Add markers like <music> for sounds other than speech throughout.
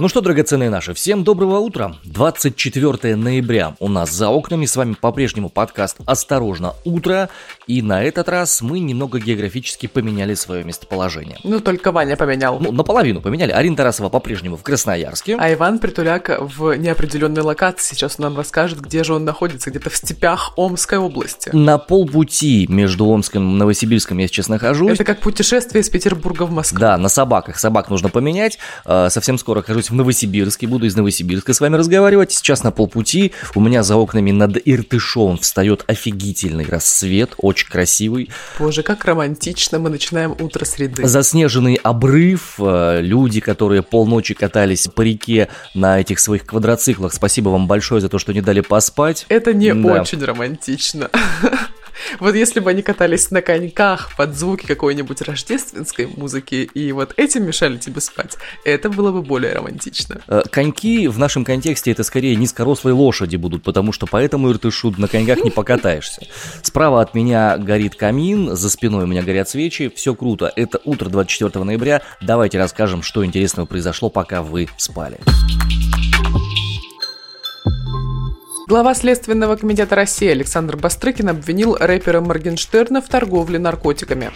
Ну что, драгоценные наши, всем доброго утра. 24 ноября у нас за окнами. С вами по-прежнему подкаст «Осторожно, утро». И на этот раз мы немного географически поменяли свое местоположение. Ну, только Ваня поменял. Ну, наполовину поменяли. Арина Тарасова по-прежнему в Красноярске. А Иван Притуляк в неопределенной локации. Сейчас он нам расскажет, где же он находится. Где-то в степях Омской области. На полпути между Омском и Новосибирском я сейчас нахожусь. Это как путешествие из Петербурга в Москву. Да, на собаках. Собак нужно поменять. Э, совсем скоро окажусь в Новосибирске, буду из Новосибирска с вами разговаривать. Сейчас на полпути у меня за окнами над Иртышом встает офигительный рассвет, очень красивый. Боже, как романтично мы начинаем утро среды. Заснеженный обрыв, э, люди, которые полночи катались по реке на этих своих квадроциклах. Спасибо вам большое за то, что не дали поспать. Это не да. очень романтично. <laughs> Вот если бы они катались на коньках под звуки какой-нибудь рождественской музыки и вот этим мешали тебе спать, это было бы более романтично. Э, коньки в нашем контексте это скорее низкорослые лошади будут, потому что поэтому Иртышу на коньках не покатаешься. Справа от меня горит камин, за спиной у меня горят свечи, все круто. Это утро 24 ноября. Давайте расскажем, что интересного произошло, пока вы спали. Глава Следственного комитета России Александр Бастрыкин обвинил рэпера Моргенштерна в торговле наркотиками.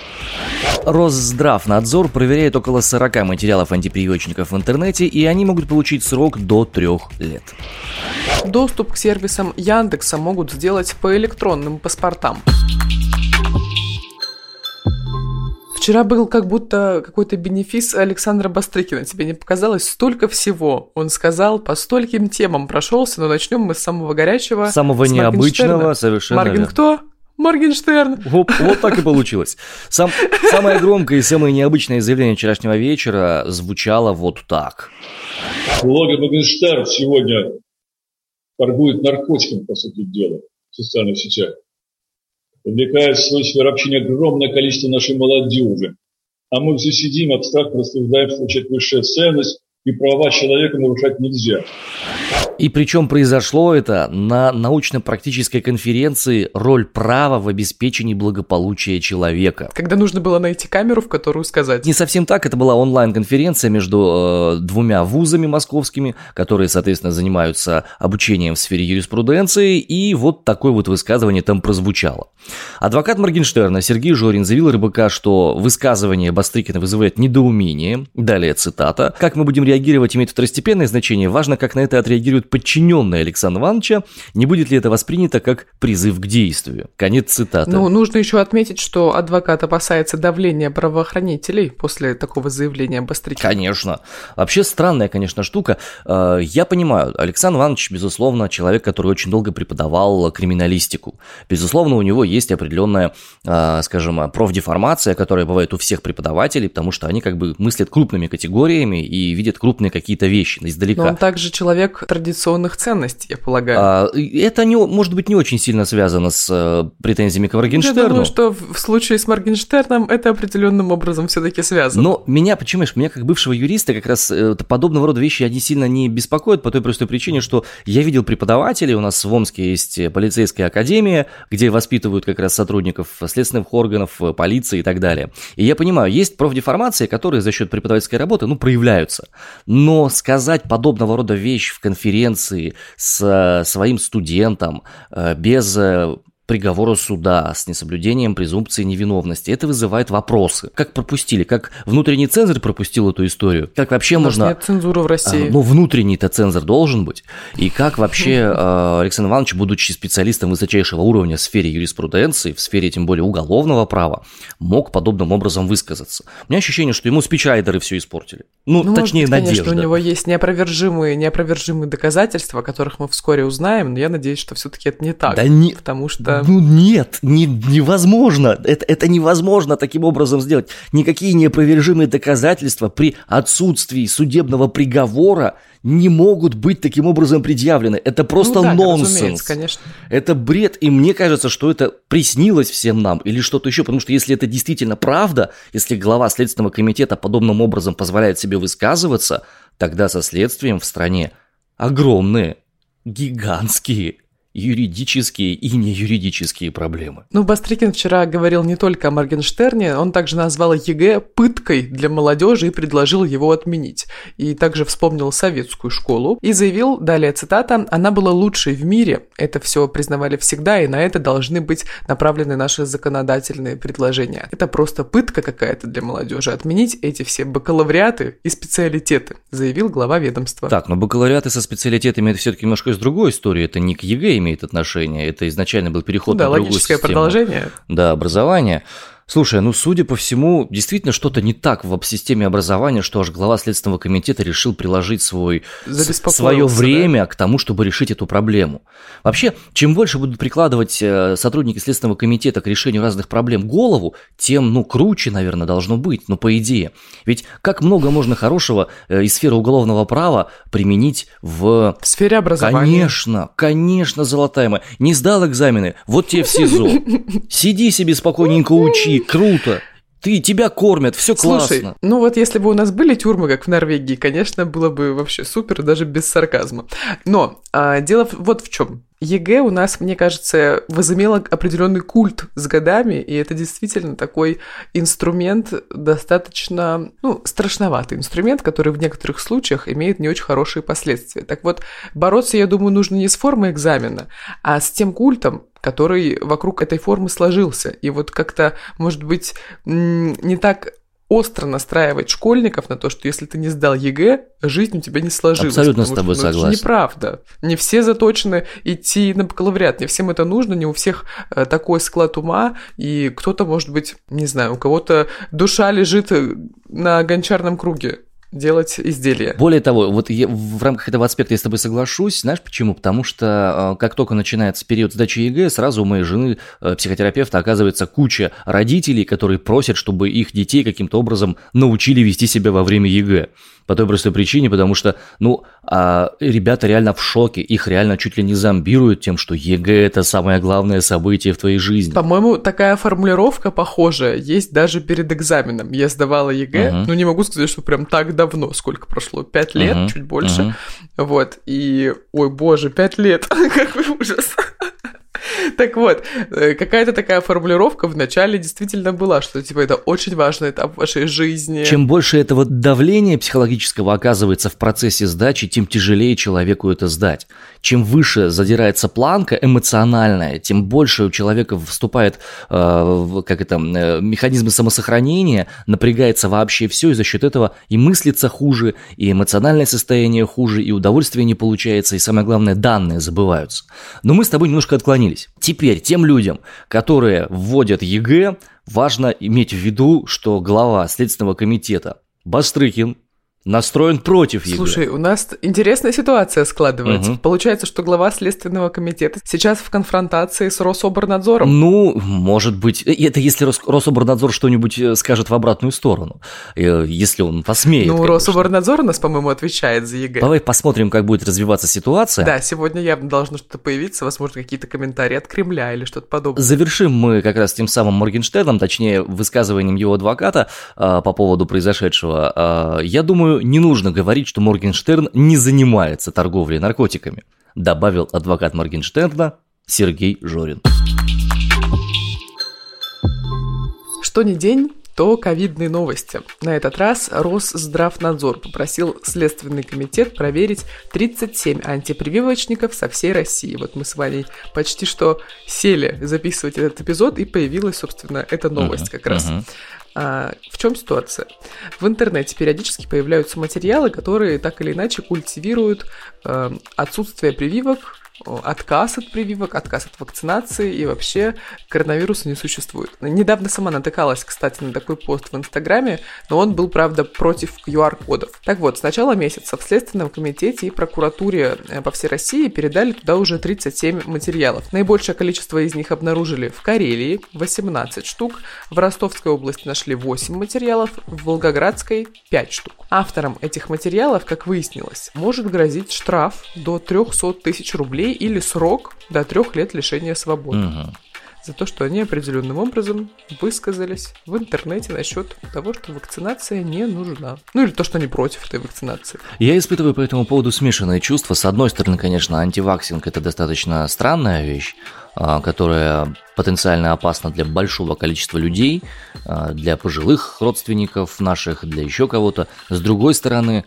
Росздравнадзор проверяет около 40 материалов антипрививочников в интернете, и они могут получить срок до трех лет. Доступ к сервисам Яндекса могут сделать по электронным паспортам. Вчера был как будто какой-то бенефис Александра Бастрыкина. Тебе не показалось? Столько всего он сказал, по стольким темам прошелся, но начнем мы с самого горячего. Самого необычного, совершенно. Маргин кто? Моргенштерн. Вот, вот так и получилось. Сам, самое громкое и самое необычное заявление вчерашнего вечера звучало вот так. Блогер Моргенштерн сегодня торгует наркотиками, по сути дела, в социальных сетях привлекает в сферу общения огромное количество нашей молодежи. А мы все сидим, абстрактно рассуждаем, что это высшая ценность, и права человека нарушать нельзя. И причем произошло это на научно-практической конференции «Роль права в обеспечении благополучия человека». Когда нужно было найти камеру, в которую сказать. Не совсем так, это была онлайн-конференция между э, двумя вузами московскими, которые, соответственно, занимаются обучением в сфере юриспруденции, и вот такое вот высказывание там прозвучало. Адвокат Моргенштерна Сергей Жорин заявил РБК, что высказывание Бастрыкина вызывает недоумение. Далее цитата. «Как мы будем реагировать имеет второстепенное значение. Важно, как на это отреагируют подчиненные Александра Ивановича. Не будет ли это воспринято как призыв к действию? Конец цитаты. Ну, нужно еще отметить, что адвокат опасается давления правоохранителей после такого заявления Бастрыкина. Конечно. Вообще странная, конечно, штука. Э, я понимаю, Александр Иванович, безусловно, человек, который очень долго преподавал криминалистику. Безусловно, у него есть определенная, э, скажем, профдеформация, которая бывает у всех преподавателей, потому что они как бы мыслят крупными категориями и видят крупные какие-то вещи издалека. Но он также человек традиционных ценностей, я полагаю. А, это, не, может быть, не очень сильно связано с э, претензиями к Моргенштерну. Я думаю, что в случае с Моргенштерном это определенным образом все-таки связано. Но меня, почему, меня как бывшего юриста как раз э, подобного рода вещи они сильно не беспокоят по той простой причине, что я видел преподавателей, у нас в Омске есть полицейская академия, где воспитывают как раз сотрудников следственных органов, полиции и так далее. И я понимаю, есть профдеформации, которые за счет преподавательской работы, ну, проявляются. Но сказать подобного рода вещь в конференции с э, своим студентом э, без э, приговора суда с несоблюдением презумпции невиновности. Это вызывает вопросы. Как пропустили? Как внутренний цензор пропустил эту историю? Как вообще нас можно... нет цензуры в России. А, ну, внутренний-то цензор должен быть. И как вообще <laughs> а, Александр Иванович, будучи специалистом высочайшего уровня в сфере юриспруденции, в сфере тем более уголовного права, мог подобным образом высказаться? У меня ощущение, что ему спичрайдеры все испортили. Ну, ну точнее, может быть, надежда. Конечно, у него есть неопровержимые, неопровержимые доказательства, о которых мы вскоре узнаем, но я надеюсь, что все-таки это не так. Да не... Потому что ну нет, не, невозможно. Это, это невозможно таким образом сделать. Никакие неопровержимые доказательства при отсутствии судебного приговора не могут быть таким образом предъявлены. Это просто ну, да, нонсенс. конечно. Это бред, и мне кажется, что это приснилось всем нам или что-то еще, потому что если это действительно правда, если глава Следственного комитета подобным образом позволяет себе высказываться, тогда со следствием в стране огромные, гигантские юридические и неюридические проблемы. Ну, Бастрыкин вчера говорил не только о Моргенштерне, он также назвал ЕГЭ пыткой для молодежи и предложил его отменить. И также вспомнил советскую школу и заявил, далее цитата, «Она была лучшей в мире, это все признавали всегда, и на это должны быть направлены наши законодательные предложения. Это просто пытка какая-то для молодежи, отменить эти все бакалавриаты и специалитеты», заявил глава ведомства. Так, но бакалавриаты со специалитетами это все-таки немножко из другой истории, это не к ЕГЭ имеет отношение. Это изначально был переход ну, да, на другую логическое систему. продолжение. Да, образование. Слушай, ну, судя по всему, действительно что-то не так в системе образования, что аж глава Следственного комитета решил приложить свой, свое время да? к тому, чтобы решить эту проблему. Вообще, чем больше будут прикладывать э, сотрудники Следственного комитета к решению разных проблем голову, тем, ну, круче, наверное, должно быть, ну, по идее. Ведь как много можно хорошего э, из сферы уголовного права применить в... В сфере образования. Конечно, конечно, золотая моя. Не сдал экзамены, вот тебе в СИЗО. <laughs> Сиди себе спокойненько учи, круто. Ты, тебя кормят, все классно. Слушай, ну вот если бы у нас были тюрьмы, как в Норвегии, конечно, было бы вообще супер, даже без сарказма. Но а, дело вот в чем. ЕГЭ у нас, мне кажется, возымело определенный культ с годами, и это действительно такой инструмент достаточно, ну, страшноватый инструмент, который в некоторых случаях имеет не очень хорошие последствия. Так вот, бороться, я думаю, нужно не с формой экзамена, а с тем культом, который вокруг этой формы сложился. И вот как-то, может быть, не так остро настраивать школьников на то, что если ты не сдал ЕГЭ, жизнь у тебя не сложилась. Абсолютно с тобой что, ну, согласен. Это неправда. Не все заточены идти на бакалавриат, не всем это нужно, не у всех э, такой склад ума, и кто-то, может быть, не знаю, у кого-то душа лежит э, на гончарном круге делать изделия. Более того, вот я, в рамках этого аспекта я с тобой соглашусь. Знаешь почему? Потому что э, как только начинается период сдачи ЕГЭ, сразу у моей жены, э, психотерапевта, оказывается куча родителей, которые просят, чтобы их детей каким-то образом научили вести себя во время ЕГЭ. По той простой причине, потому что, ну, а ребята реально в шоке, их реально чуть ли не зомбируют тем, что ЕГЭ – это самое главное событие в твоей жизни. По-моему, такая формулировка похожая есть даже перед экзаменом. Я сдавала ЕГЭ, uh-huh. ну, не могу сказать, что прям так давно, сколько прошло, пять лет, uh-huh. чуть больше. Uh-huh. Вот, и, ой, боже, пять лет, <laughs> какой ужас. Так вот, э, какая-то такая формулировка в начале действительно была, что типа это очень важный этап вашей жизни. Чем больше этого давления психологического оказывается в процессе сдачи, тем тяжелее человеку это сдать. Чем выше задирается планка эмоциональная, тем больше у человека вступает э, как это, э, механизмы самосохранения, напрягается вообще все, и за счет этого и мыслится хуже, и эмоциональное состояние хуже, и удовольствие не получается, и самое главное, данные забываются. Но мы с тобой немножко отклонились. Теперь тем людям, которые вводят ЕГЭ, важно иметь в виду, что глава Следственного комитета Бастрыкин настроен против ЕГЭ. Слушай, у нас интересная ситуация складывается. Угу. Получается, что глава Следственного комитета сейчас в конфронтации с Рособорнадзором. Ну, может быть. Это если Рос Рособорнадзор что-нибудь э, скажет в обратную сторону. Э, если он посмеет. Ну, конечно. Рособорнадзор у нас, по-моему, отвечает за ЕГЭ. Давай посмотрим, как будет развиваться ситуация. Да, сегодня явно должно что-то появиться, возможно, какие-то комментарии от Кремля или что-то подобное. Завершим мы как раз тем самым Моргенштерном, точнее, высказыванием его адвоката э, по поводу произошедшего. Э, я думаю, не нужно говорить, что Моргенштерн не занимается торговлей наркотиками, добавил адвокат Моргенштерна Сергей Жорин. Что ни день, то ковидные новости. На этот раз Росздравнадзор попросил Следственный комитет проверить 37 антипрививочников со всей России. Вот мы с вами почти что сели записывать этот эпизод, и появилась, собственно, эта новость uh-huh, как раз. Uh-huh. А, в чем ситуация? В интернете периодически появляются материалы, которые так или иначе культивируют э, отсутствие прививок отказ от прививок, отказ от вакцинации и вообще коронавируса не существует. Недавно сама натыкалась, кстати, на такой пост в Инстаграме, но он был, правда, против QR-кодов. Так вот, с начала месяца в Следственном комитете и прокуратуре э, по всей России передали туда уже 37 материалов. Наибольшее количество из них обнаружили в Карелии, 18 штук, в Ростовской области нашли 8 материалов, в Волгоградской 5 штук. Авторам этих материалов, как выяснилось, может грозить штраф до 300 тысяч рублей или срок до трех лет лишения свободы. Угу. за то, что они определенным образом высказались в интернете насчет того, что вакцинация не нужна. Ну или то, что они против этой вакцинации. Я испытываю по этому поводу смешанные чувства. С одной стороны, конечно, антиваксинг – это достаточно странная вещь, а, которая потенциально опасна для большого количества людей, а, для пожилых родственников наших, для еще кого-то. С другой стороны,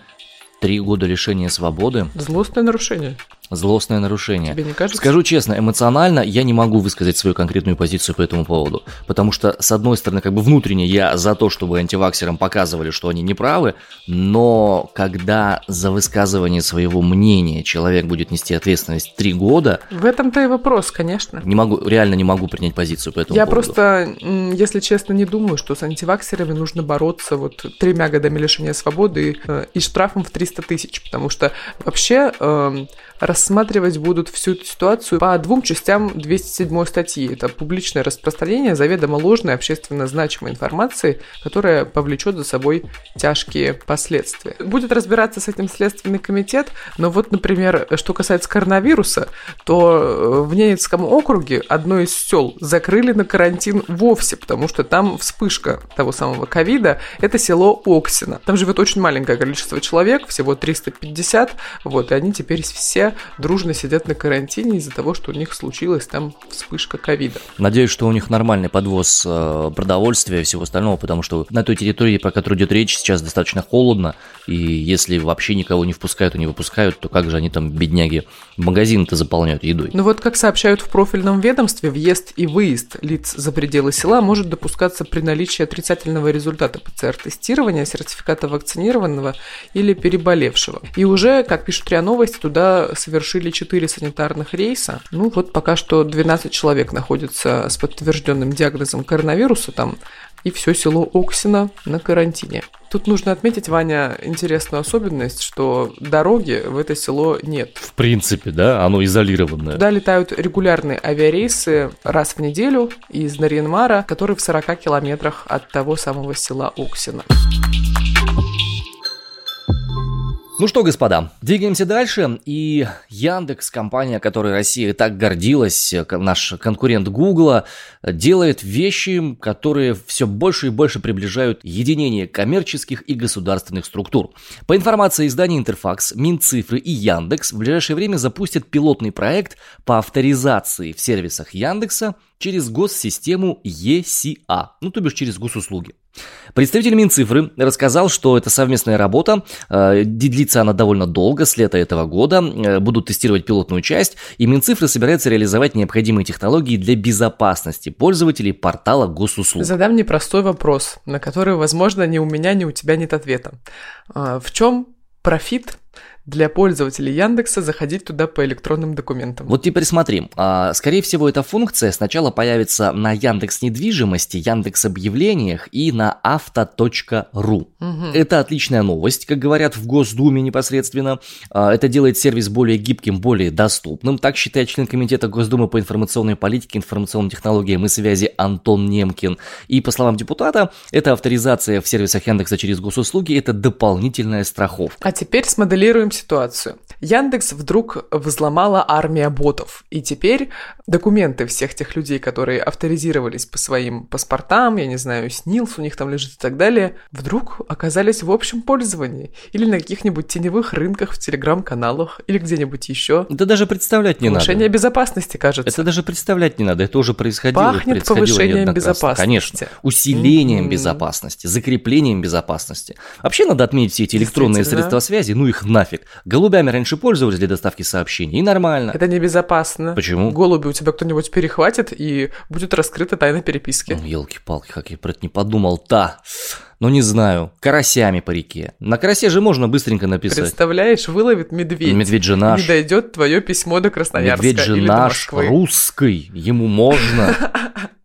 три года лишения свободы. Злостное нарушение. Злостное нарушение. Тебе не кажется? Скажу честно, эмоционально я не могу высказать свою конкретную позицию по этому поводу. Потому что, с одной стороны, как бы внутренне я за то, чтобы антиваксерам показывали, что они неправы, но когда за высказывание своего мнения человек будет нести ответственность три года... В этом-то и вопрос, конечно. Не могу, реально не могу принять позицию по этому я поводу. просто, если честно, не думаю, что с антиваксерами нужно бороться вот тремя годами лишения свободы и, э, и штрафом в 300 тысяч, потому что вообще э, рассматривать будут всю эту ситуацию по двум частям 207 статьи. Это публичное распространение заведомо ложной общественно значимой информации, которая повлечет за собой тяжкие последствия. Будет разбираться с этим Следственный комитет, но вот, например, что касается коронавируса, то э, в Ненецком округе одно из сел закрыли на карантин вовсе, потому что там вспышка того самого ковида. Это село Оксина. Там живет очень маленькое количество человек, всего 350, вот, и они теперь все дружно сидят на карантине из-за того, что у них случилась там вспышка ковида. Надеюсь, что у них нормальный подвоз э, продовольствия и всего остального, потому что на той территории, по которой идет речь, сейчас достаточно холодно, и если вообще никого не впускают и не выпускают, то как же они там, бедняги, магазины-то заполняют едой? Ну вот как сообщают в профильном ведомстве, въезд и выезд лиц за пределы села может допускаться при наличии отрицательного результата ПЦР-тестирования, сертификата вакцинированного или переболевшего. И уже, как пишут РИА Новости, туда совершили 4 санитарных рейса. Ну вот пока что 12 человек находятся с подтвержденным диагнозом коронавируса там, и все село Оксина на карантине. Тут нужно отметить, Ваня, интересную особенность, что дороги в это село нет. В принципе, да, оно изолированное. Туда летают регулярные авиарейсы раз в неделю из Нарьянмара, который в 40 километрах от того самого села Оксина. Ну что, господа, двигаемся дальше. И Яндекс, компания, которой Россия так гордилась, наш конкурент Гугла, делает вещи, которые все больше и больше приближают единение коммерческих и государственных структур. По информации издания Интерфакс, Минцифры и Яндекс в ближайшее время запустят пилотный проект по авторизации в сервисах Яндекса через госсистему ECA, ну то бишь через госуслуги. Представитель Минцифры рассказал, что это совместная работа, э, длится она довольно долго, с лета этого года, э, будут тестировать пилотную часть, и Минцифры собирается реализовать необходимые технологии для безопасности пользователей портала госуслуг. Задам непростой вопрос, на который, возможно, ни у меня, ни у тебя нет ответа. А, в чем профит для пользователей Яндекса заходить туда по электронным документам. Вот теперь смотри, а, скорее всего эта функция сначала появится на Яндекс недвижимости, Яндекс объявлениях и на авто.ру. Угу. Это отличная новость, как говорят в Госдуме непосредственно. А, это делает сервис более гибким, более доступным, так считает член комитета Госдумы по информационной политике, информационным технологиям и связи Антон Немкин. И по словам депутата, эта авторизация в сервисах Яндекса через госуслуги – это дополнительная страховка. А теперь смоделируем ситуацию. Яндекс вдруг взломала армия ботов, и теперь документы всех тех людей, которые авторизировались по своим паспортам, я не знаю, СНИЛС у них там лежит и так далее, вдруг оказались в общем пользовании или на каких-нибудь теневых рынках в телеграм-каналах или где-нибудь еще. Это даже представлять не Повышение надо. Повышение безопасности, кажется. Это даже представлять не надо, это уже происходило. Пахнет повышением безопасности. Конечно, усилением mm-hmm. безопасности, закреплением безопасности. Вообще надо отметить все эти электронные средства связи, ну их нафиг. Голубями раньше пользовались для доставки сообщений, и нормально. Это небезопасно. Почему? Голуби у тебя кто-нибудь перехватит, и будет раскрыта тайна переписки. Ну, елки-палки, как я про это не подумал-то. Ну, не знаю, карасями по реке. На карасе же можно быстренько написать. Представляешь, выловит медведь. Медведь же наш. Не дойдет твое письмо до Красноярска Медведь же или наш, русский, ему можно. <laughs>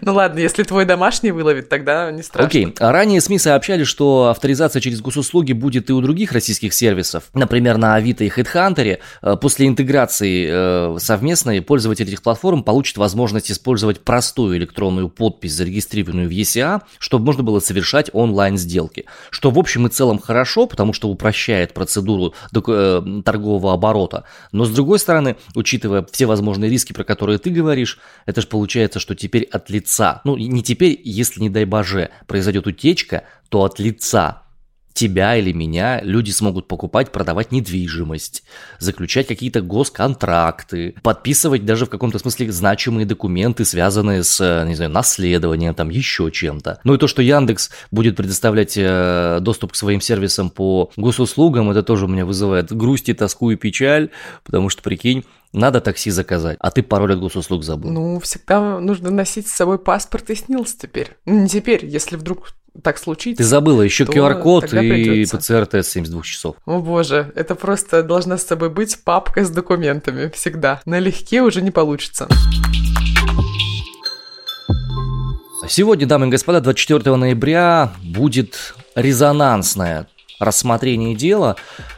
Ну ладно, если твой домашний выловит, тогда не страшно. Окей. А ранее СМИ сообщали, что авторизация через госуслуги будет и у других российских сервисов. Например, на Авито и HeadHunter. Э, после интеграции э, совместной пользователь этих платформ получит возможность использовать простую электронную подпись, зарегистрированную в ECA, чтобы можно было совершать онлайн-сделки. Что в общем и целом хорошо, потому что упрощает процедуру э, торгового оборота. Но с другой стороны, учитывая все возможные риски, про которые ты говоришь, это же получается, что теперь от лица, ну не теперь, если не дай боже, произойдет утечка, то от лица тебя или меня люди смогут покупать, продавать недвижимость, заключать какие-то госконтракты, подписывать даже в каком-то смысле значимые документы, связанные с, не знаю, наследованием, там еще чем-то. Ну и то, что Яндекс будет предоставлять э, доступ к своим сервисам по госуслугам, это тоже у меня вызывает грусть и тоску и печаль, потому что, прикинь, надо такси заказать, а ты пароль от госуслуг забыл. Ну, всегда нужно носить с собой паспорт и снилс теперь. Ну, не теперь, если вдруг так случится. Ты забыла еще QR-код и ПЦР-тест 72 часов. О боже, это просто должна с собой быть папка с документами всегда. Налегке уже не получится. Сегодня, дамы и господа, 24 ноября будет резонансное рассмотрение дела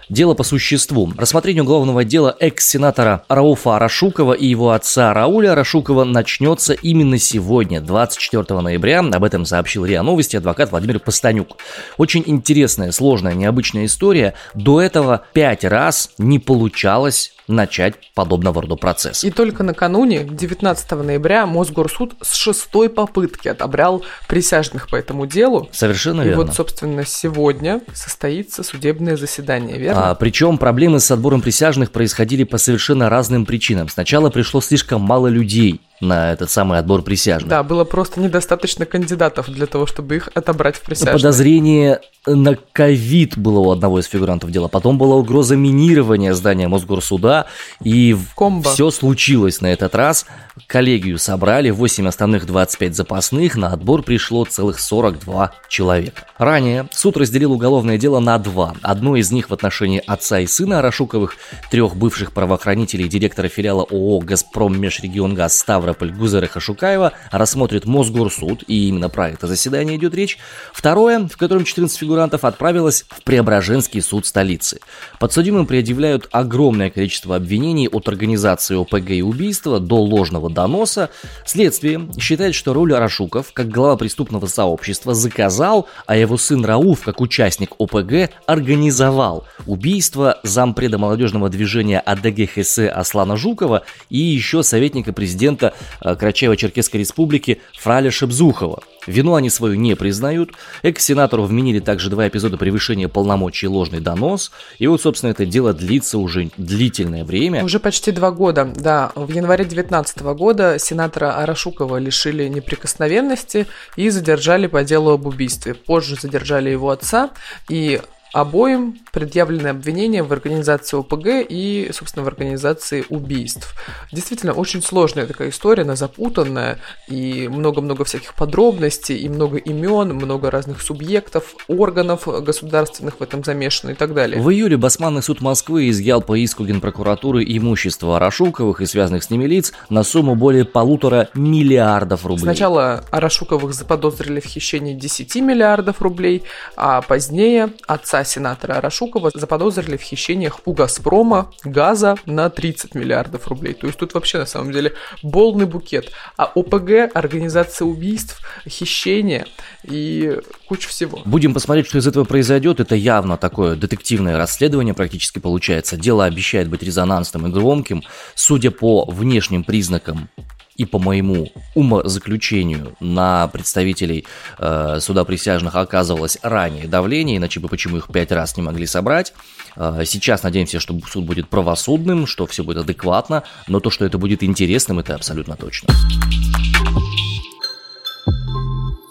Дело по существу. Рассмотрение уголовного дела экс-сенатора Рауфа Арашукова и его отца Рауля Арашукова начнется именно сегодня, 24 ноября. Об этом сообщил РИА Новости адвокат Владимир Постанюк. Очень интересная, сложная, необычная история. До этого пять раз не получалось начать подобного рода процесс. И только накануне, 19 ноября, Мосгорсуд с шестой попытки отобрал присяжных по этому делу. Совершенно и верно. И вот, собственно, сегодня состоится судебное заседание, верно? А, причем проблемы с отбором присяжных происходили по совершенно разным причинам. Сначала пришло слишком мало людей на этот самый отбор присяжных. Да, было просто недостаточно кандидатов для того, чтобы их отобрать в присяжные. Подозрение на ковид было у одного из фигурантов дела. Потом была угроза минирования здания Мосгорсуда. И Комбо. все случилось на этот раз. Коллегию собрали, 8 основных, 25 запасных. На отбор пришло целых 42 человека. Ранее суд разделил уголовное дело на два. Одно из них в отношении отца и сына Арашуковых, трех бывших правоохранителей директора филиала ООО «Газпром Межрегионгаз» Ставрополь Гузера Хашукаева рассмотрит Мосгорсуд, и именно про это заседание идет речь. Второе, в котором 14 фигурантов отправилось в Преображенский суд столицы. Подсудимым предъявляют огромное количество обвинений от организации ОПГ и убийства до ложного доноса. Следствие считает, что роль Арашуков, как глава преступного сообщества, заказал, а его сын Рауф, как участник ОПГ, организовал убийство зампреда молодежного движения АДГ ХС Аслана Жукова и еще советника президента Карачаево-Черкесской республики Фраля Шебзухова. Вину они свою не признают. Экс-сенатору вменили также два эпизода превышения полномочий и ложный донос. И вот, собственно, это дело длится уже длительное время. Уже почти два года, да. В январе 2019 года сенатора Арашукова лишили неприкосновенности и задержали по делу об убийстве. Позже задержали его отца, и Обоим предъявлены обвинения в организации ОПГ и, собственно, в организации убийств. Действительно, очень сложная такая история, она запутанная, и много-много всяких подробностей, и много имен, много разных субъектов, органов государственных в этом замешаны и так далее. В июле Басманный суд Москвы изъял по иску Генпрокуратуры имущество Арашуковых и связанных с ними лиц на сумму более полутора миллиардов рублей. Сначала Арашуковых заподозрили в хищении 10 миллиардов рублей, а позднее отца сенатора Арашукова заподозрили в хищениях у «Газпрома» газа на 30 миллиардов рублей. То есть тут вообще на самом деле полный букет. А ОПГ, организация убийств, хищения и куча всего. Будем посмотреть, что из этого произойдет. Это явно такое детективное расследование практически получается. Дело обещает быть резонансным и громким. Судя по внешним признакам и по моему умозаключению на представителей э, суда присяжных оказывалось ранее давление, иначе бы почему их пять раз не могли собрать. Э, сейчас надеемся, что суд будет правосудным, что все будет адекватно, но то, что это будет интересным, это абсолютно точно.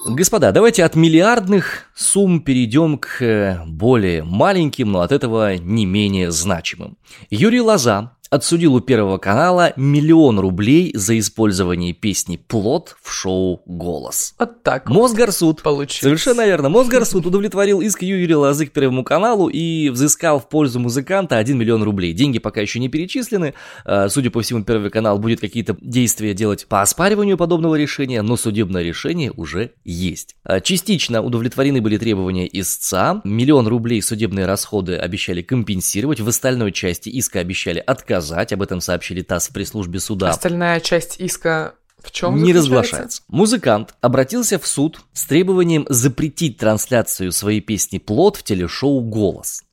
Господа, давайте от миллиардных сумм перейдем к э, более маленьким, но от этого не менее значимым. Юрий Лоза отсудил у Первого канала миллион рублей за использование песни «Плод» в шоу «Голос». Вот так. Мосгорсуд. Получилось. Совершенно верно. Мосгорсуд удовлетворил иск Юрия Лозы к Первому каналу и взыскал в пользу музыканта 1 миллион рублей. Деньги пока еще не перечислены. А, судя по всему, Первый канал будет какие-то действия делать по оспариванию подобного решения, но судебное решение уже есть. А, частично удовлетворены были требования истца. Миллион рублей судебные расходы обещали компенсировать. В остальной части иска обещали отказать. Об этом сообщили ТАСС в пресс-службе суда. Остальная часть иска в чем не разглашается. Музыкант обратился в суд с требованием запретить трансляцию своей песни «Плод» в телешоу «Голос».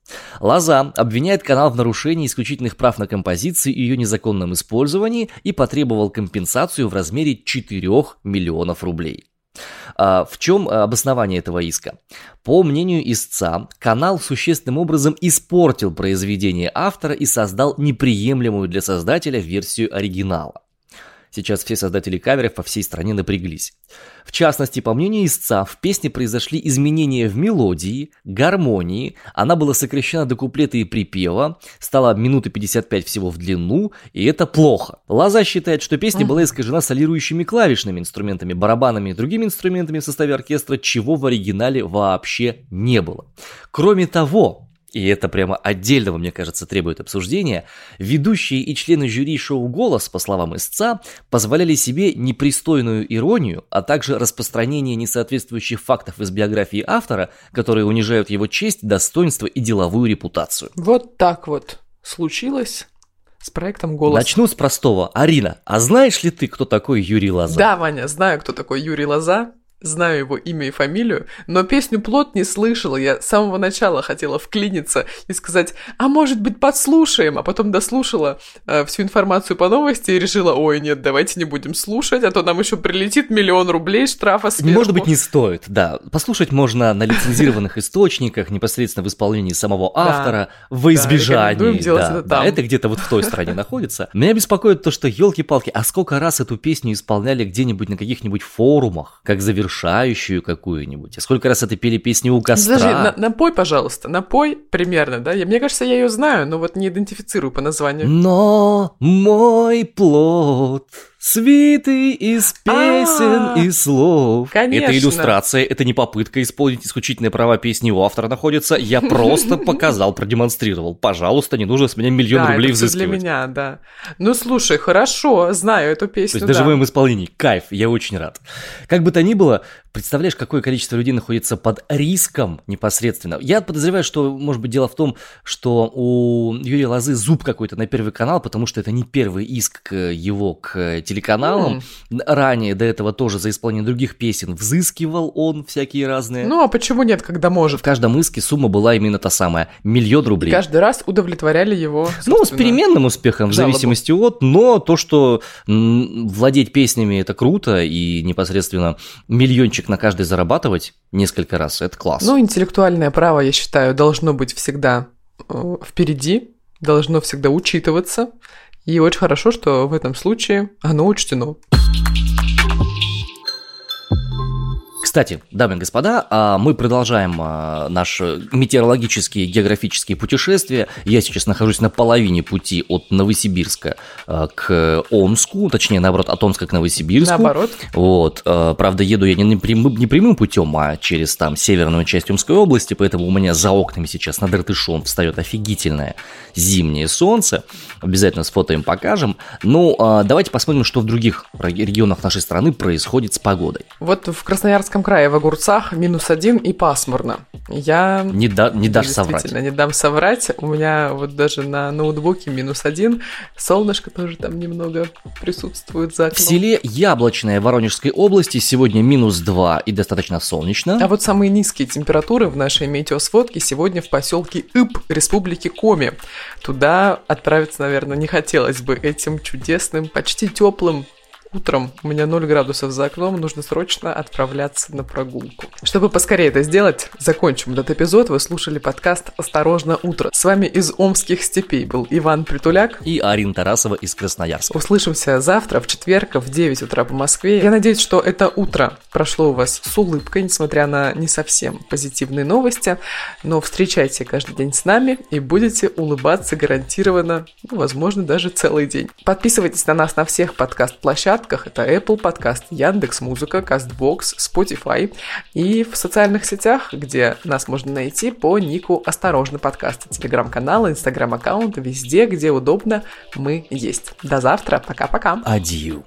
Лоза обвиняет канал в нарушении исключительных прав на композиции и ее незаконном использовании и потребовал компенсацию в размере 4 миллионов рублей. А в чем обоснование этого иска? По мнению истца, канал существенным образом испортил произведение автора и создал неприемлемую для создателя версию оригинала. Сейчас все создатели каверов по всей стране напряглись. В частности, по мнению истца, в песне произошли изменения в мелодии, гармонии, она была сокращена до куплета и припева, стала минуты 55 всего в длину, и это плохо. Лоза считает, что песня была искажена солирующими клавишными инструментами, барабанами и другими инструментами в составе оркестра, чего в оригинале вообще не было. Кроме того, и это прямо отдельного, мне кажется, требует обсуждения, ведущие и члены жюри шоу «Голос», по словам истца, позволяли себе непристойную иронию, а также распространение несоответствующих фактов из биографии автора, которые унижают его честь, достоинство и деловую репутацию. Вот так вот случилось с проектом «Голос». Начну с простого. Арина, а знаешь ли ты, кто такой Юрий Лоза? Да, Ваня, знаю, кто такой Юрий Лоза знаю его имя и фамилию, но песню «Плод» не слышала. Я с самого начала хотела вклиниться и сказать, а может быть подслушаем, а потом дослушала э, всю информацию по новости и решила, ой, нет, давайте не будем слушать, а то нам еще прилетит миллион рублей штрафа сверху. Может быть, не стоит, да. Послушать можно на лицензированных источниках, непосредственно в исполнении самого автора, во избежание. Да, да, это где-то вот в той стране находится. Меня беспокоит то, что, елки-палки, а сколько раз эту песню исполняли где-нибудь на каких-нибудь форумах, как завершение завершающую какую-нибудь. А сколько раз это пели песню у костра? Подожди, на, напой, пожалуйста, напой примерно, да? Я, мне кажется, я ее знаю, но вот не идентифицирую по названию. Но мой плод Свиты из песен А-а-а. и слов. Конечно. Это иллюстрация, это не попытка исполнить исключительные права песни у автора находится. Я <laughs> просто показал, продемонстрировал. Пожалуйста, не нужно с меня миллион да, рублей это взыскивать. для меня, да. Ну, слушай, хорошо, знаю эту песню, То есть даже в моем исполнении. Кайф, я очень рад. Как бы то ни было, представляешь, какое количество людей находится под риском непосредственно. Я подозреваю, что, может быть, дело в том, что у Юрия Лозы зуб какой-то на Первый канал, потому что это не первый иск к его к телеканалам. Mm. Ранее до этого тоже за исполнение других песен взыскивал он всякие разные. Ну а почему нет, когда может? В каждом иске сумма была именно та самая, миллион рублей. И каждый раз удовлетворяли его, Ну, с переменным успехом, в зависимости от, но то, что владеть песнями это круто, и непосредственно миллиончик на каждый зарабатывать несколько раз, это класс. Ну, интеллектуальное право, я считаю, должно быть всегда э, впереди, должно всегда учитываться. И очень хорошо, что в этом случае оно учтено. Кстати, дамы и господа, а, мы продолжаем а, наши метеорологические географические путешествия. Я сейчас нахожусь на половине пути от Новосибирска а, к Омску, точнее, наоборот, от Омска к Новосибирску. Наоборот. Вот, правда, еду я не прямым, не прямым путем, а через там северную часть Омской области, поэтому у меня за окнами сейчас над Иртышом встает офигительное зимнее солнце. Обязательно сфотоем покажем. Ну, давайте посмотрим, что в других регионах нашей страны происходит с погодой. Вот в Красноярском крае в огурцах минус один и пасмурно. Я не, да, не дашь соврать. не дам соврать. У меня вот даже на ноутбуке минус один. Солнышко тоже там немного присутствует за окном. В селе Яблочное Воронежской области сегодня минус два и достаточно солнечно. А вот самые низкие температуры в нашей метеосводке сегодня в поселке Иб Республики Коми. Туда отправиться, наверное, не хотелось бы этим чудесным, почти теплым утром, у меня 0 градусов за окном, нужно срочно отправляться на прогулку. Чтобы поскорее это сделать, закончим этот эпизод. Вы слушали подкаст «Осторожно, утро». С вами из Омских степей был Иван Притуляк и Арина Тарасова из Красноярска. Услышимся завтра в четверг в 9 утра по Москве. Я надеюсь, что это утро прошло у вас с улыбкой, несмотря на не совсем позитивные новости. Но встречайте каждый день с нами и будете улыбаться гарантированно, ну, возможно, даже целый день. Подписывайтесь на нас на всех подкаст-площадках. Это Apple Podcast, Яндекс Музыка, Castbox, Spotify и в социальных сетях, где нас можно найти по нику «Осторожно подкасты», телеграм-канал, инстаграм-аккаунт, везде, где удобно, мы есть. До завтра, пока-пока. Адью.